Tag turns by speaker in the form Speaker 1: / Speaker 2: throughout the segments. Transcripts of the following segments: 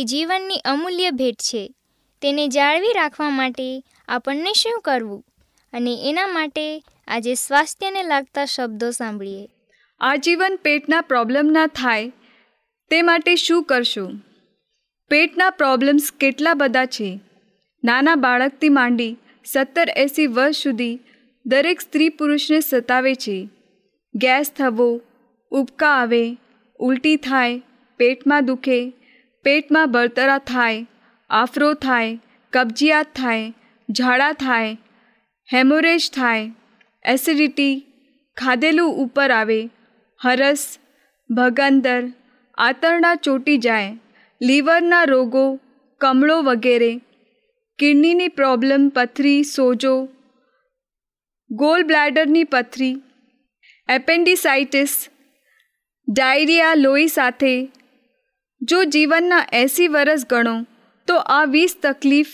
Speaker 1: તે જીવનની અમૂલ્ય ભેટ છે. તેને જાળવી રાખવા માટે આપણને શું કરવું? અને એના માટે આજે સ્વાસ્થ્યને લાગતા શબ્દો સાંભળીએ.
Speaker 2: આજીવન પેટના પ્રોબ્લેમ ના થાય તે માટે શું કરશું? પેટના પ્રોબ્લેમ્સ કેટલા બધા છે? નાના બાળકથી માંડી સત્તર એંસી વર્ષ સુધી દરેક સ્ત્રી પુરુષને સતાવે છે. ગેસ થવો, ઉબકા આવે, ઉલટી થાય, પેટમાં દુખે પેટમાં બળતરા થાય, આફરો થાય, કબજિયાત થાય, ઝાડા થાય, હેમોરેજ થાય, એસિડિટી ખાધેલું ઉપર આવે, હરસ, ભગંદર, આંતરડા ચોટી જાય, લીવરના રોગો, કમળો વગેરે, કિડનીની પ્રોબ્લેમ, પથરી, સોજો, ગોલ બ્લેડરની પથરી, એપેન્ડિસાઇટિસ, ડાયરિયા લોહી સાથે જો જીવનના એંસી વરસ ગણો, તો આ વીસ તકલીફ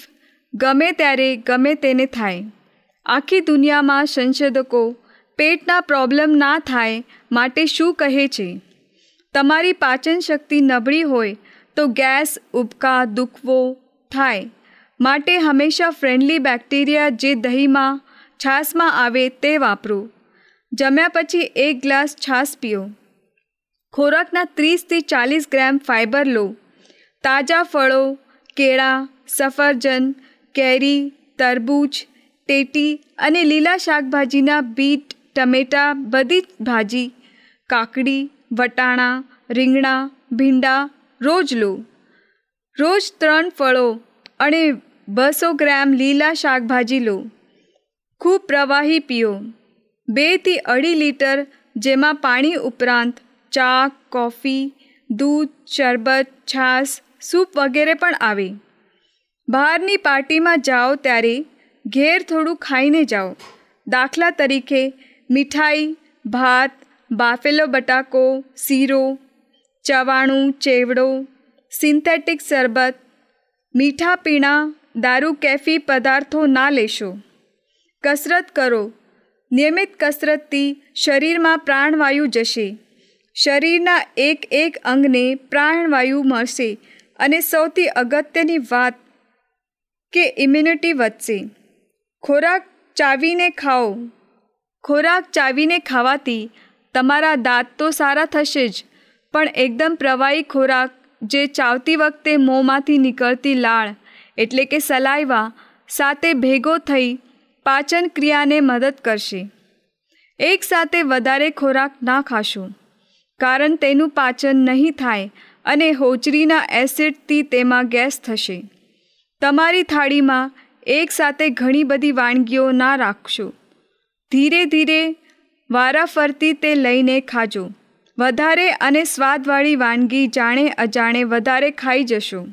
Speaker 2: ગમે ત્યારે ગમે તેને થાય. આખી દુનિયામાં સંશોધકો પેટના પ્રોબ્લેમ ના થાય માટે શું કહે છે? તમારી પાચન શક્તિ નબળી હોય તો ગેસ, ઉબકા, દુખવો થાય માટે હંમેશા ફ્રેન્ડલી બેક્ટેરિયા જે દહીંમાં, છાશમાં આવે તે વાપરો. જમ્યા પછી એક ગ્લાસ છાશ પીઓ. ખોરાકના ત્રીસથી ચાલીસ ગ્રામ ફાઇબર લો. તાજા ફળો, કેળા, સફરજન, કેરી, તરબૂચ, ટેટી અને લીલા શાકભાજીના બીટ, ટમેટા, બધી જ ભાજી, કાકડી, વટાણા, રીંગણા, ભીંડા રોજ લો. રોજ ત્રણ ફળો અને બસો ગ્રામ લીલા શાકભાજી લો. ખૂબ પ્રવાહી પીઓ. બેથી અઢી લીટર જેમાં પાણી ઉપરાંત ચા, કોફી, દૂધ, શરબત, છાશ, સૂપ વગેરે પણ આવે. બહારની પાર્ટીમાં જાઓ ત્યારે ઘેર થોડું ખાઈને જાઓ. દાખલા તરીકે, મીઠાઈ, ભાત, બાફેલો બટાકો, શીરો, ચવાણું, ચેવડો, સિન્થેટિક શરબત, મીઠા પીણા, દારૂ, કેફી પદાર્થો ના લેશો. કસરત કરો. નિયમિત કસરતથી શરીરમાં પ્રાણવાયુ જશે. શરીરના એક એક અંગને પ્રાણવાયુ મળશે અને સૌથી અગત્યની વાત કે ઇમ્યુનિટી વધશે. ખોરાક ચાવીને ખાઓ. ખોરાક ચાવીને ખાવાથી તમારા દાંત તો સારા થશે જ, પણ એકદમ પ્રવાહી ખોરાક જે ચાવતી વખતે મોંમાંથી નીકળતી લાળ, એટલે કે સલાઈવા, સાથે ભેગો થઈ પાચન ક્રિયાને મદદ કરશે. એકસાથે વધારે ખોરાક ના ખાશો. કારણ તેનું પાચન નહીં થાય અને હોજરીના એસિડથી તેમાં ગેસ થશે. તમારી થાળીમાં એકસાથે ઘણી બધી વાનગીઓ ના રાખશો. ધીરે ધીરે વારાફરતી તે લઈને ખાજો. વધારે અને સ્વાદવાળી વાનગી જાણે અજાણે વધારે ખાઈ જશો.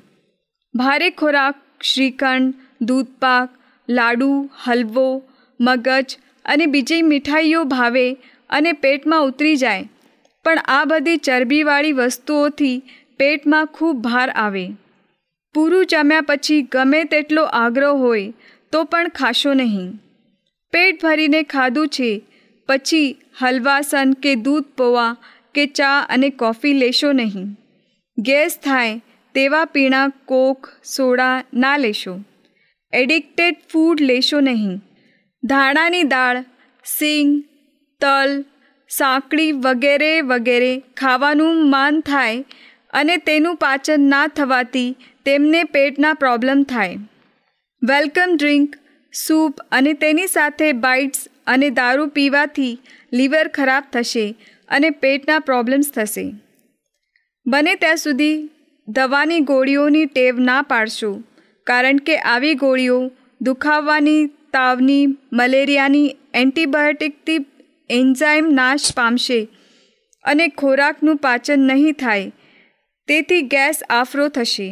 Speaker 2: ભારે ખોરાક, શ્રીખંડ, દૂધપાક, લાડુ, હલવો, મગજ અને બીજી મીઠાઈઓ ભાવે અને પેટમાં ઉતરી જાય. પણ આ બધી ચરબીવાળી વસ્તુઓથી પેટમાં ખૂબ ભાર આવે. પૂરું જમ્યા પછી ગમે તેટલો આગ્રહ હોય, તો પણ ખાશો નહીં. પેટ ભરીને ખાધું છે, પછી હલવાસન કે દૂધ પૌવા કે ચા અને કોફી લેશો નહીં. ગેસ થાય તેવા પીણા કોક, સોડા ના લેશો. એડિક્ટેડ ફૂડ લેશો નહીં. ધાણાની દાળ, સિંગ, તલ સાંકળી વગેરે વગેરે ખાવાનું માન થાય અને તેનું પાચન ના થવાથી તેમને પેટના પ્રોબ્લેમ થાય. વેલકમ ડ્રિંક, સૂપ અને તેની સાથે બાઇટ્સ અને દારૂ પીવાથી લીવર ખરાબ થશે અને પેટના પ્રોબ્લેમ્સ થશે. બને ત્યાં સુધી દવાની ગોળીઓની ટેવ ના પાડશો, કારણ કે આવી ગોળીઓ દુખાવાની, તાવની, મલેરિયાની, એન્ટીબાયોટિકથી એન્ઝાઇમ નાશ પામશે અને ખોરાકનું પાચન નહીં થાય, તેથી ગેસ આફરો થશે.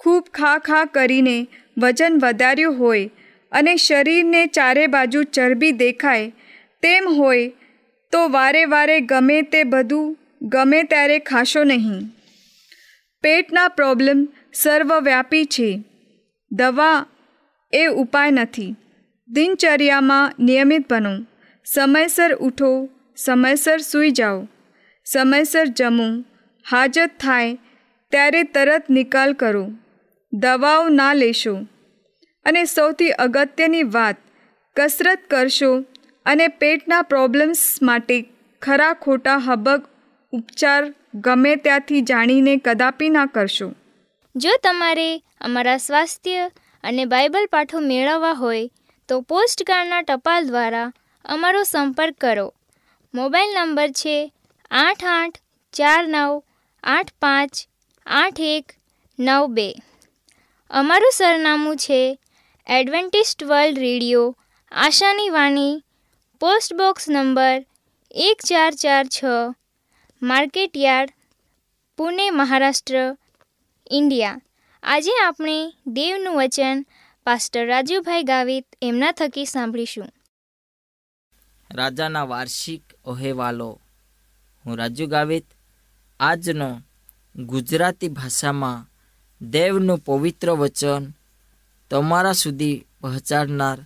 Speaker 2: ખૂબ ખા ખા કરીને વજન વધાર્યું હોય અને શરીરને ચારે બાજુ ચરબી દેખાય તેમ હોય, તો વારે વારે ગમે તે બધું ગમે ત્યારે ખાશો નહીં. પેટના પ્રોબ્લેમ સર્વવ્યાપી છે. દવા એ ઉપાય નથી. દિનચર્યામાં નિયમિત બનો. સમયસર ઉઠો, સમયસર સૂઈ જાઓ, સમયસર જમો, હાજત થાય ત્યારે તરત નિકાલ કરો, દવાઓ ના લેશો અને સૌથી અગત્યની વાત, કસરત કરશો અને પેટના પ્રોબ્લેમ્સ માટે ખરા ખોટા હબક, ઉપચાર ગમે ત્યાંથી જાણીને કદાપી ના કરશો.
Speaker 1: જો તમારે અમારા સ્વાસ્થ્ય અને બાઇબલ પાઠો મેળવવા હોય તો પોસ્ટકાર્ડના ટપાલ દ્વારા અમારો સંપર્ક કરો. મોબાઈલ નંબર છે આઠ આઠ ચાર નવ આઠ પાંચ આઠ એક નવ બે. અમારું સરનામું છે એડવેન્ટિસ્ટ વર્લ્ડ રેડિયો, આશાની વાણી, પોસ્ટ બોક્સ નંબર એક ચાર ચાર છ market yard Pune, Maharashtra, India. આજે આપણે દેવનું વચન પાસ્ટર રાજુભાઈ ગાવિત એમના થકી સાંભળીશું.
Speaker 3: રાજાના વાર્ષિક અહેવાલો હું રાજુ ગાવિત. આજનો ગુજરાતી ભાષામાં દેવનું પવિત્ર વચન તમારા સુધી પહોંચાડનાર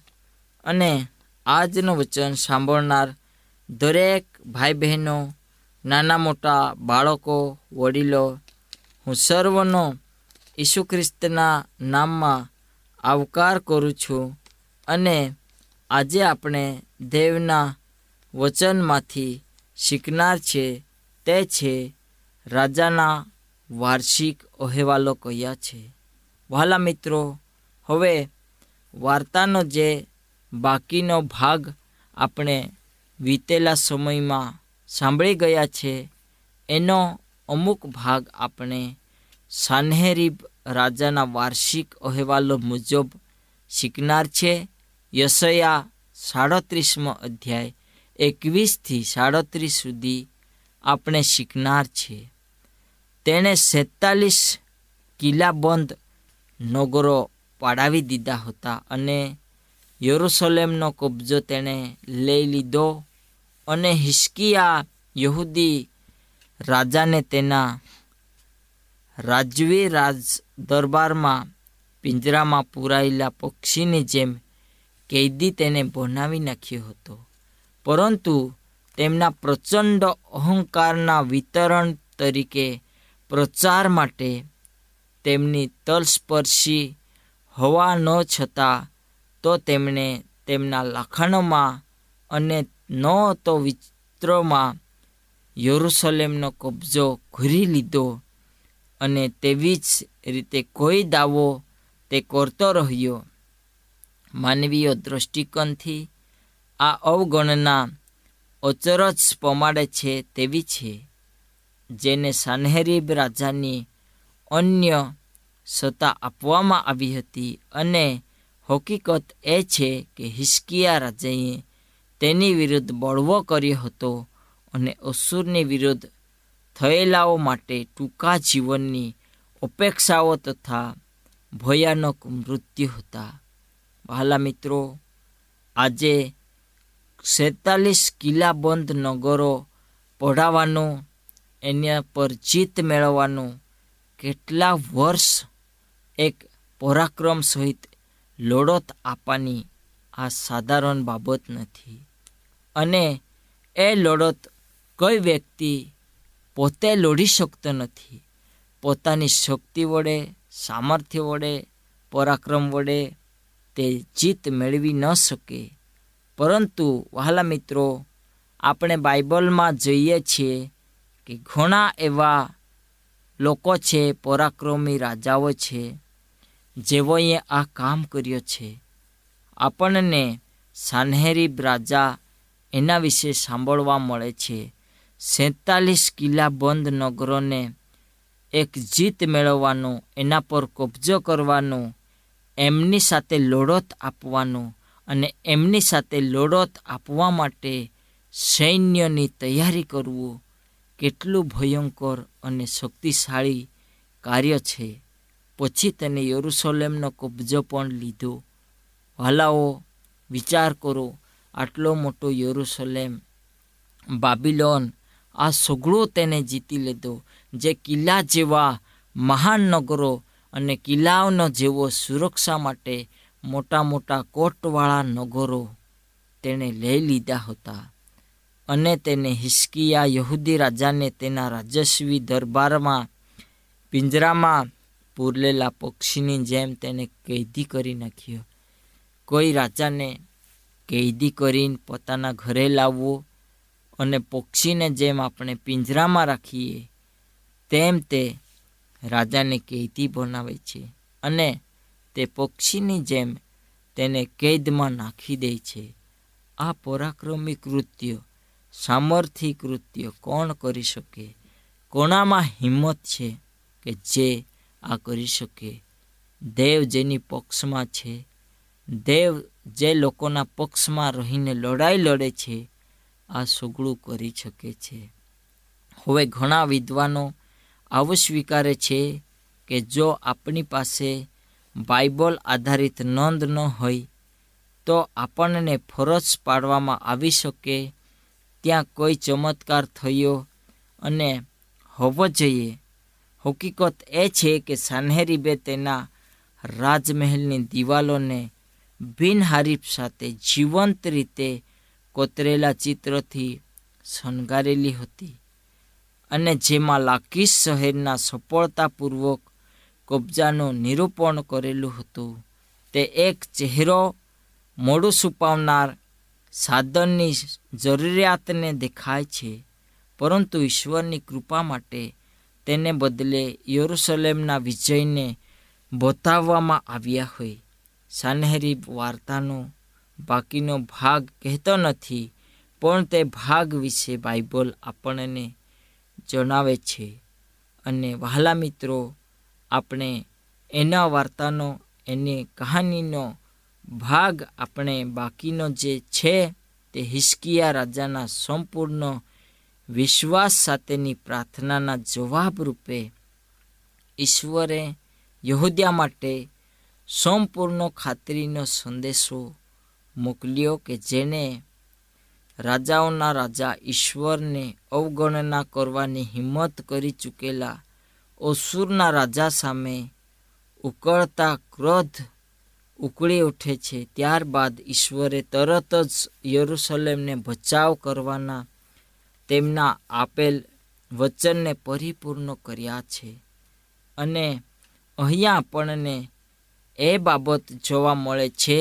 Speaker 3: અને આજનું વચન સાંભળનાર દરેક ભાઈ બહેનો નાના મોટા બાળકો, વડીલો, હું સર્વનો ઈસુ ખ્રિસ્તના નામમાં આવકાર કરું છું અને આજે આપણે દેવના વચનમાંથી શીખનાર છે તે છે રાજાના વાર્ષિક અહેવાલો કહ્યા છે. વહાલા મિત્રો, હવે વાર્તાનો જે બાકીનો ભાગ આપણે વીતેલા સમયમાં સાંભળી ગયા છે, એનો અમુક ભાગ આપણે સાન્હેરીબ રાજાના વાર્ષિક અહેવાલો મુજબ શીખનાર છે. યશયા સાડત્રીસમો અધ્યાય, એકવીસથી સાડત્રીસ સુધી આપણે શીખનાર છે. તેણે સેતાલીસ કિલ્લાબંધ નગરો પાડાવી દીધા હતા અને યરુસલેમનો કબજો તેણે લઈ લીધો અને હિસ્કિયા યહૂદી રાજાને તેના રાજવી રાજ દરબારમાં પિંજરામાં પૂરાયેલા પક્ષીની જેમ કેદી તેને બનાવી નાખ્યો હતો. પરંતુ તેમના પ્રચંડ અહંકારના વિતરણ તરીકે પ્રચાર માટે તેમની તલસ્પર્શી હોવા ન છતાં તો તેમણે તેમના લખાણોમાં અને ન તો વિસ્ત્રોમાં યરુસલેમનો કબજો ઘૂરી લીધો અને તેવી જ રીતે કોઈ દાવો તે કરતો રહ્યો. માનવીય દૃષ્ટિકોણથી આ અવગણના અચરજ પમાડે છે તેવી છે, જેને સાનહેરીબ રાજાની અન્ય સત્તા આપવામાં આવી હતી અને હકીકત એ છે કે હિસ્કિયા રાજાએ તેની વિરુદ્ધ બળવો કર્યો હતો અને અસુરની વિરુદ્ધ થયેલાઓ માટે ટૂંકા જીવનની અપેક્ષાઓ તથા ભયાનક મૃત્યુ હતા. વહાલા મિત્રો, આજે સેતાલીસ કિલ્લાબંધ નગરો પઢાવવાનું, એના પર જીત મેળવવાનું, કેટલા વર્ષ એક પરાક્રમ સહિત લડત આપવાની આ સાધારણ બાબત નથી. અને એ લડત કોઈ વ્યક્તિ પોતે લડી શકતો નથી. પોતાની શક્તિ વડે, સામર્થ્ય વડે, પરાક્રમ વડે તે જીત મેળવી ન શકે. પરંતુ વહાલા મિત્રો, આપણે બાઇબલમાં જોઈએ છીએ કે ઘણા એવા લોકો છે, પરાક્રમી રાજાઓ છે, જેઓએ આ કામ કર્યો છે. આપણને સાન્હેરીબ રાજા એના વિશે સાંભળવા મળે છે. સેતાલીસ કિલ્લાબંધ નગરોને એક જીત મેળવવાનું, એના પર કબજો કરવાનો એમની સાથે લડત આપવાનો અને એમની સાથે લડત આપવા માટે સૈન્યની તૈયારી કરવું કેટલું ભયંકર અને શક્તિશાળી કાર્ય છે. પછી તેને યરુસલેમનો કબજો પણ લીધો. વાલાઓ વિચાર કરો, આટલો મોટો યરુસલેમ, બાબિલોન, આ સગળો તેને જીતી લીધો. જે કિલ્લા જેવા મહાન નગરો અને કિલ્લાઓનો જેવો સુરક્ષા માટે મોટા મોટા કોટવાળા નગરો તેણે લઈ લીધા હતા અને તેને હિસ્કિયા યહૂદી રાજાને તેના રાજસ્વી દરબારમાં, પિંજરામાં પૂરલેલા પક્ષીની જેમ તેને કેદી કરી નાખ્યો. કોઈ રાજાને કેદી કરીને પોતાના ઘરે લાવવો અને પક્ષીને જેમ આપણે પિંજરામાં રાખીએ, તેમ તે રાજાને કેદી બનાવે છે અને તે પક્ષીની જેમ તેને કેદમાં નાખી દે છે. આ પરાક્રમી કૃત્ય સામર્થિ કૃત્ય કોણ કરી શકે? કોણામાં હિંમત છે કે જે આ કરી શકે? દેવ જેની પક્ષમાં છે. દેવ જે લોકોના પક્ષમાં રહીને લડાઈ લડે છે, આ સગળું કરી શકે છે. હવે ઘણા વિદ્વાનો આવું સ્વીકારે છે કે જો આપણી પાસે બાઇબલ આધારિત નોંધ ન હોય, તો આપણને ફરજ પાડવામાં આવી શકે, ત્યાં કોઈ ચમત્કાર થયો અને હોવો જોઈએ. હકીકત એ છે કે સાન્હેરીબે તેના રાજમહેલની દિવાલોને બિનહારીફ સાથે જીવંત રીતે કોતરેલા ચિત્રથી શણગારેલી હતી. અને જેમાં લાકીસ શહેરના સફળતાપૂર્વક કબજાનું નિરૂપણ કરેલું હતું. તે એક ચહેરો મોડું છુપાવનાર સાધનની જરૂરિયાતને દેખાય છે, પરંતુ ઈશ્વરની કૃપા માટે તેને બદલે યરુસલેમના વિજયને બતાવવામાં આવ્યા હોય. સાનેહરી વાર્તાનો બાકીનો ભાગ કહેતો નથી, પણ તે ભાગ વિશે બાઇબલ આપણને જણાવે છે. અને વહાલા મિત્રો, આપણે એના વાર્તાનો, એની કહાનીનો ભાગ આપણે બાકીનો જે છે તે હિસ્કિયા રાજાના સંપૂર્ણ વિશ્વાસ સાથેની પ્રાર્થનાના જવાબ રૂપે ઈશ્વરે યહુદિયા માટે સંપૂર્ણ ખાતરીનો સંદેશો મોકલ્યો કે જેને રાજાઓના રાજા ઈશ્વરને અવગણના કરવાની હિંમત કરી ચૂકેલા ઓસુરના રાજા સામે ઉકળતા ક્રોધ ઉકળી ઉઠે છે. ત્યારબાદ ઈશ્વરે તરત જ યરુસલેમને બચાવ કરવાના તેમના આપેલ વચનને પરિપૂર્ણ કર્યા છે અને અહીંયા આપણને એ બાબત જોવા મળે છે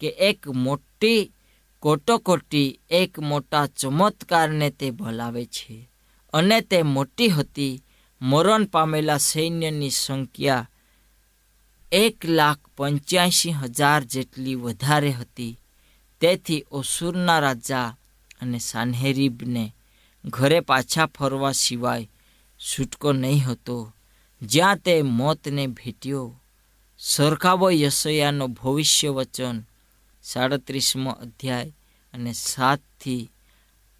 Speaker 3: કે એક મોટી કોટોકોટી એક મોટા ચમત્કારને તે ભલાવે છે અને તે મોટી હતી. મરણ પામેલા સૈન્યની સંખ્યા એક લાખ પંચ્યાસી હજાર જેટલી વધારે હતી. તેથી ઓસુરના રાજા અને સાન્હેરીબને ઘરે પાછા ફરવા સિવાય છૂટકો નહીં હતો. જ્યાં તે મોતને ભેટ્યો. સરખાવો યશયાનો ભવિષ્ય વચન સાડત્રીસમો અધ્યાય અને સાતથી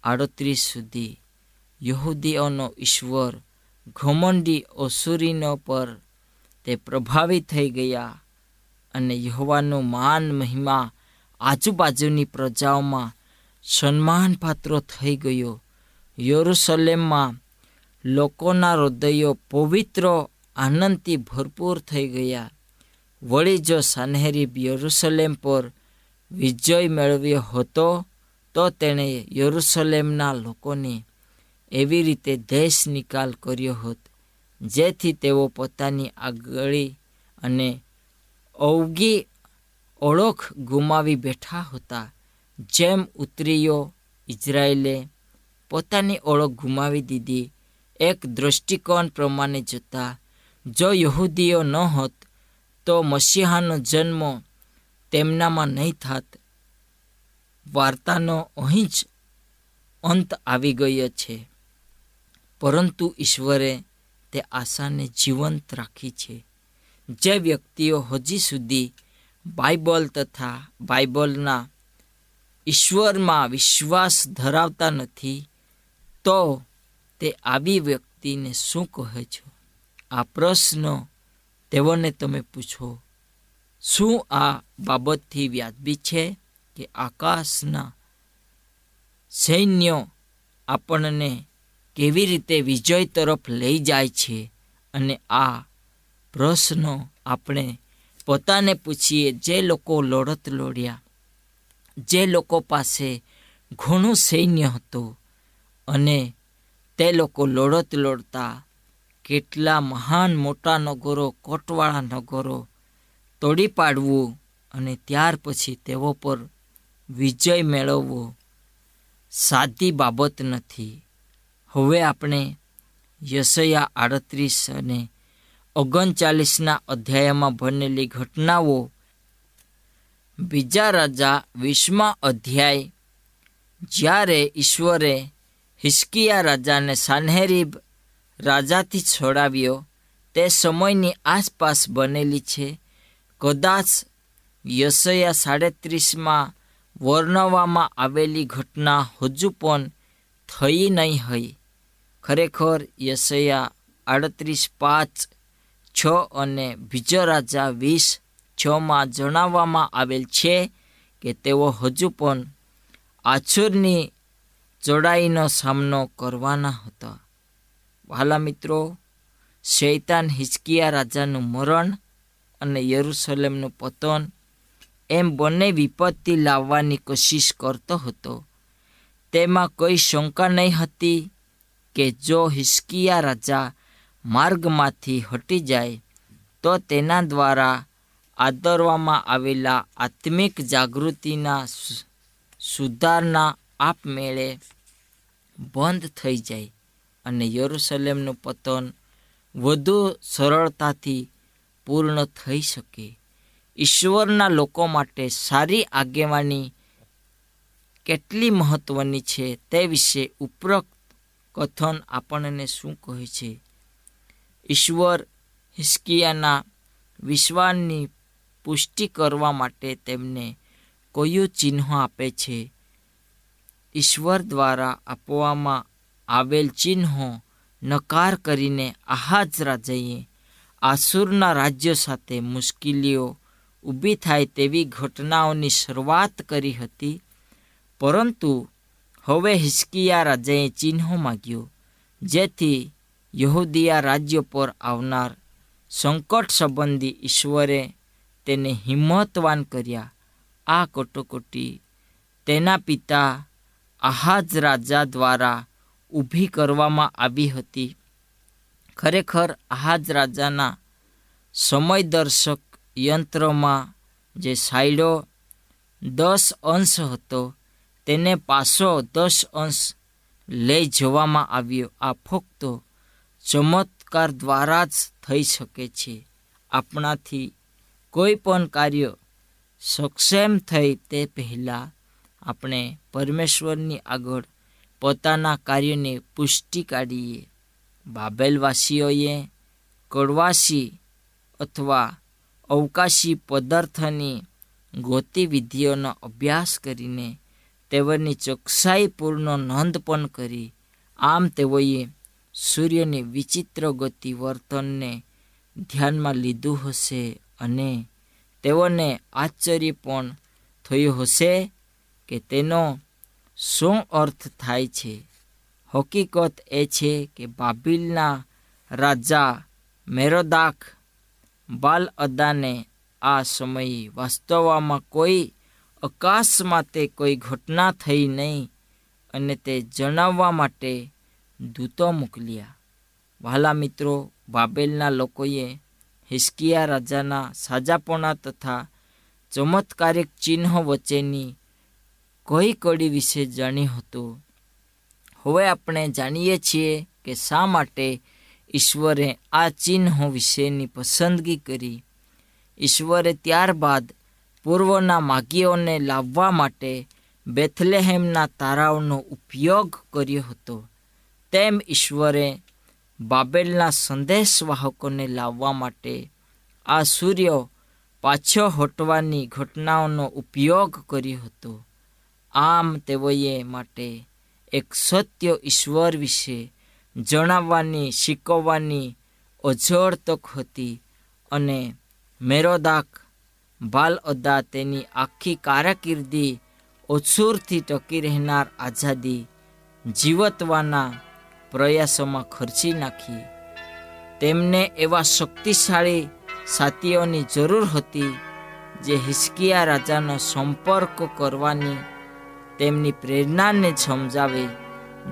Speaker 3: આડત્રીસ સુધી યહૂદીઓનો ઈશ્વર ઘમંડી ઓસુરીનો પર તે પ્રભાવિત થઈ ગયા અને યહોવાનું માન મહિમા આજુબાજુની પ્રજાઓમાં સન્માનપાત્ર થઈ ગયો. યરુસલેમમાં લોકોના હૃદયો પવિત્ર, આનંદથી ભરપૂર થઈ ગયા. વળી જો સાન્હેરીબ યરુસલેમ પર વિજય મેળવ્યો હતો, તો તેણે યરુસલેમના લોકોને એવી રીતે દેશ નિકાલ કર્યો હોત, જેથી તેઓ પોતાની આગળી અને અવગી ઓળખ ગુમાવી બેઠા હતા. જેમ ઉતરીઓ ઇઝરાયેલે પોતાની ઓળખ ગુમાવી દીધી, એક દૃષ્ટિકોણ પ્રમાણે જતા, જો યહૂદીઓ ન હોત, તો મસીહાનો જન્મ તેમનામાં નહીં થાત. વાર્તાનો અહીં જ અંત આવી ગયો છે. પરંતુ ઈશ્વરે તે આશાને જીવંત રાખી છે. જે વ્યક્તિઓ હજી સુધી બાઇબલ તથા બાઇબલના ઈશ્વરમાં વિશ્વાસ ધરાવતા નથી, તો તે આવી વ્યક્તિને શું કહે છો? આ પ્રશ્ન તેઓને તમે પૂછો. શું આ બાબતથી વ્યાજબી છે કે આકાશના સૈન્યો આપણને કેવી રીતે વિજય તરફ લઈ જાય છે? અને આ પ્રશ્નો આપણે પોતાને પૂછીએ, જે લોકો લડત લડ્યા, જે લોકો પાસે ઘણું સૈન્ય હતું અને તે લોકો લડત લડતા કેટલા મહાન મોટા નગરો, કોટવાળા નગરો તોડી પાડવું અને ત્યાર પછી તેઓ પર વિજય મેળવવો સાદી બાબત નથી. હવે આપણે યશયા આડત્રીસ અને ઓગણચાલીસના અધ્યાયમાં બનેલી ઘટનાઓ બીજા રાજા વીસમા અધ્યાય, જ્યારે ઈશ્વરે હિસ્કિયા રાજાને સાન્હેરીબ રાજાથી છોડાવ્યો, તે સમયની આસપાસ બનેલી છે કદાચ યશયા સાડત્રીસમાં વર્ણવવામાં આવેલી ઘટના હજુ પણ થઈ નહીં હોય. ખરેખર યશયા આડત્રીસ પાંચ છ અને બીજો રાજા વીસ છમાં જણાવવામાં આવેલ છે કે તેઓ હજુ પણ આછુરની ચડાઈનો સામનો કરવાના હતા. વહાલા મિત્રો, શૈતાન હિચકિયા રાજાનું મરણ અને યરુસલેમનું પતન એમ બંને વિપત્તિ લાવવાની કોશિશ કરતો હતો. તેમાં કોઈ શંકા નહીં હતી કે જો હિસ્કિયા રાજા માર્ગમાંથી હટી જાય, તો તેના દ્વારા આદરવામાં આવેલા આત્મિક જાગૃતિના સુધારના આપમેળે બંધ થઈ જાય અને યરુસલેમનું પતન વધુ સરળતાથી પૂર્ણ થઈ શકે. ઈશ્વરના લોકો માટે સારી આગેવાની કેટલી મહત્વની છે તે વિશે ઉપરોક્ત કથન આપણને શું કહે છે? ઈશ્વર હિસ્કિયાના વિશ્વાસની પુષ્ટિ કરવા માટે તેમને કયું ચિહ્ન આપે છે? ઈશ્વર દ્વારા આપવામાં આવેલ ચિહ્નો નકાર કરીને આહાજ રાજાએ આસુરના રાજ્ય સાથે મુશ્કેલીઓ ઊભી થાય તેવી ઘટનાઓની શરૂઆત કરી હતી. પરંતુ હવે હિસ્કિયા રાજાએ ચિહ્નો માગ્યું, જેથી યહૂદિયા રાજ્ય પર આવનાર સંકટ સંબંધી ઈશ્વરે તેને હિંમતવાન કર્યા. આ કટોકટી તેના પિતા આહાજ રાજા દ્વારા ઊભી કરવામાં આવી હતી. ખરેખર આહાજ રાજાના સમયદર્શક યંત્રમાં જે સાયડો દસ અંશ હતો, તેને પાસો દસ અંશ લઈ જવામાં આવ્યો. આ ફક્ત ચમત્કાર દ્વારા જ થઈ શકે છે. આપણાથી કોઈ પણ કાર્ય સક્ષમ થઈ તે પહેલાં આપણે પરમેશ્વરની આગળ પોતાના કાર્યની પુષ્ટિ કાઢીએ. બાબેલવાસીઓએ કડવાસી અથવા અવકાશી પદાર્થની ગતિવિધિઓનો અભ્યાસ કરીને તેઓની ચોકસાઈપૂર્ણ નોંધ પણ કરી. આમ તેઓએ સૂર્યની વિચિત્ર ગતિ વર્તનને ધ્યાનમાં લીધું હશે અને તેઓને આશ્ચર્ય પણ થયું હશે કે તેનો શું અર્થ થાય છે. હકીકત એ છે કે બાબિલના રાજા મેરોદાખ બાલ અદાને આ સમયે વાસ્તવમાં કોઈ અકસ્માતે કોઈ ઘટના થઈ નહીં અને તે જણાવવા માટે દૂતો મોકલ્યા. વહાલા મિત્રો, બાબેલના લોકોએ હિસ્કિયા રાજાના સાજાપણા તથા ચમત્કારિક ચિહ્નો વચ્ચેની કઈ કડી વિશે જાણ્યું હતું. હવે આપણે જાણીએ છીએ કે શા માટે ઈશ્વરે આ ચિહ્નો વિશેની પસંદગી કરી. ઈશ્વરે ત્યારબાદ પૂર્વના માગીઓને લાવવા માટે બેથલેહેમના તારાઓનો ઉપયોગ કર્યો હતો. તેમ ઈશ્વરે બાબેલના સંદેશવાહકોને લાવવા માટે આ સૂર્ય પાછો હટવાની ઘટનાઓનો ઉપયોગ કર્યો હતો. આમ તેઓએ માટે એક સત્ય ઈશ્વર વિશે જણાવવાની, શીખવવાની અજળ તક હતી અને મેરોદાક બાલ અદા તેની આખી કારકિર્દી ઓછુરથી ટકી રહેનાર આઝાદી જીવતવાના પ્રયાસોમાં ખર્ચી નાખી. તેમને એવા શક્તિશાળી સાથીઓની જરૂર હતી જે હિસ્કિયા રાજાનો સંપર્ક કરવાની તેમની પ્રેરણાને સમજાવે.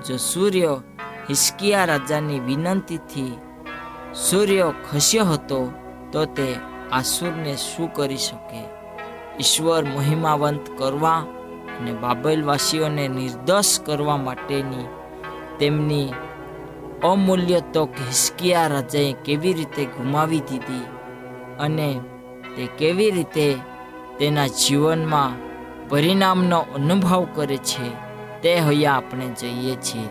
Speaker 3: જો સૂર્ય હિસ્કિયા રાજાની વિનંતીથી સૂર્ય ખસ્યો હતો, તો તે આસુરને શું કરી શકે? ઈશ્વર મહિમાવંત કરવા અને બાબેલવાસીઓને નિર્દોષ કરવા માટેની તેમની અમૂલ્ય તક હિસ્કિયા રાજાએ કેવી રીતે ગુમાવી દીધી અને તે કેવી રીતે તેના જીવનમાં પરિણામનો અનુભવ કરે છે, તે હૈયા આપણે જઈએ છીએ.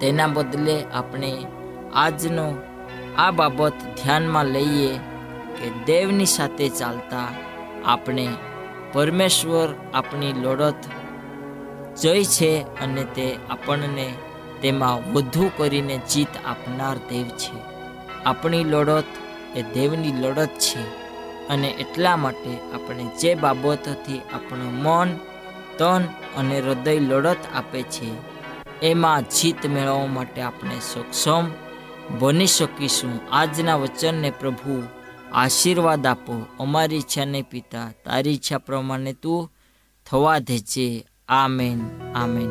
Speaker 3: તેના બદલે આપણે આજનો આ બાબત ધ્યાનમાં લઈએ કે દેવની સાથે ચાલતા આપણે પરમેશ્વર આપણી લડત જય છે અને તે આપણને તેમાં વધુ કરીને જીત આપનાર દેવ છે. આપણી લડત એ દેવની લડત છે. અને એટલા માટે આપણે જે બાબતોથી આપણું મન, તન અને હૃદય લડત આપે છે, એમાં જીત મેળવવા માટે આપણે સક્ષમ બની શકીશું. આજના વચનને પ્રભુ, આશીર્વાદ આપો. અમારી ઈચ્છા નહીં પિતા, તારી ઈચ્છા પ્રમાણે તું થવા દેજે. આમેન આમેન.